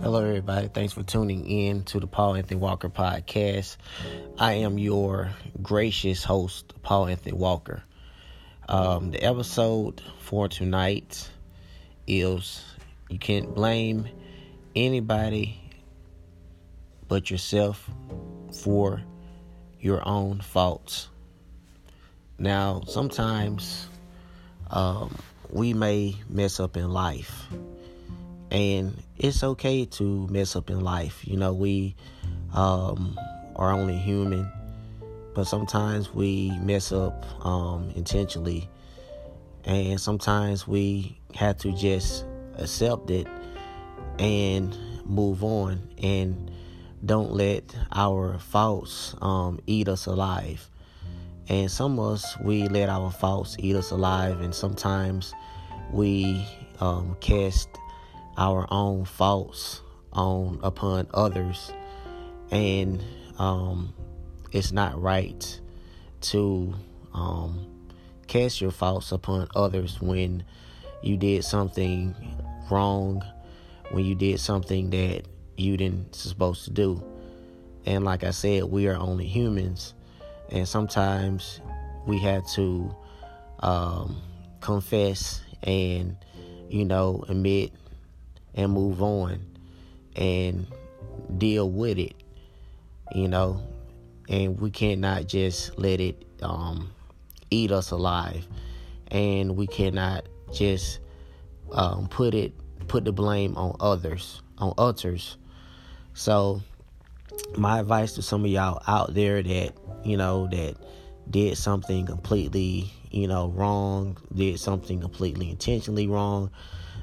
Hello, everybody. Thanks for tuning in to the Paul Anthony Walker podcast. I am your gracious host, Paul Anthony Walker. Um, the episode for tonight is you can't blame anybody but yourself for your own faults. Now, sometimes um, we may mess up in life and it's okay to mess up in life. You know, we um, are only human, but sometimes we mess up um, intentionally, and sometimes we have to just accept it and move on and don't let our faults um, eat us alive. And some of us, we let our faults eat us alive, and sometimes we um, cast our own faults on upon others, and um, it's not right to um, cast your faults upon others when you did something wrong, when you did something that you didn't supposed to do. And like I said, we are only humans, and sometimes we have to um, confess and you know admit and move on and deal with it, you know. And we cannot just let it um, eat us alive, and we cannot just um, put it put the blame on others on others. So, my advice to some of y'all out there that you know that did something completely you know wrong, did something completely intentionally wrong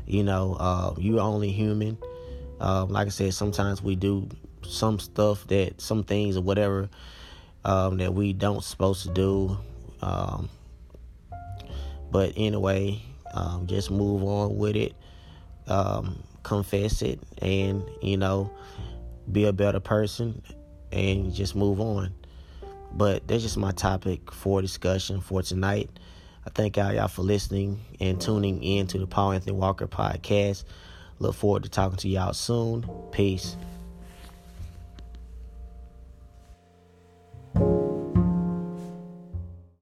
you know, uh, you're only human. Uh, like I said, sometimes we do some stuff that some things or whatever um, that we don't supposed to do. Um, but anyway, um, just move on with it, um, confess it, and you know, be a better person, and just move on. But that's just my topic for discussion for tonight. I thank all y'all for listening and tuning in to the Paul Anthony Walker podcast. Look forward to talking to y'all soon. Peace.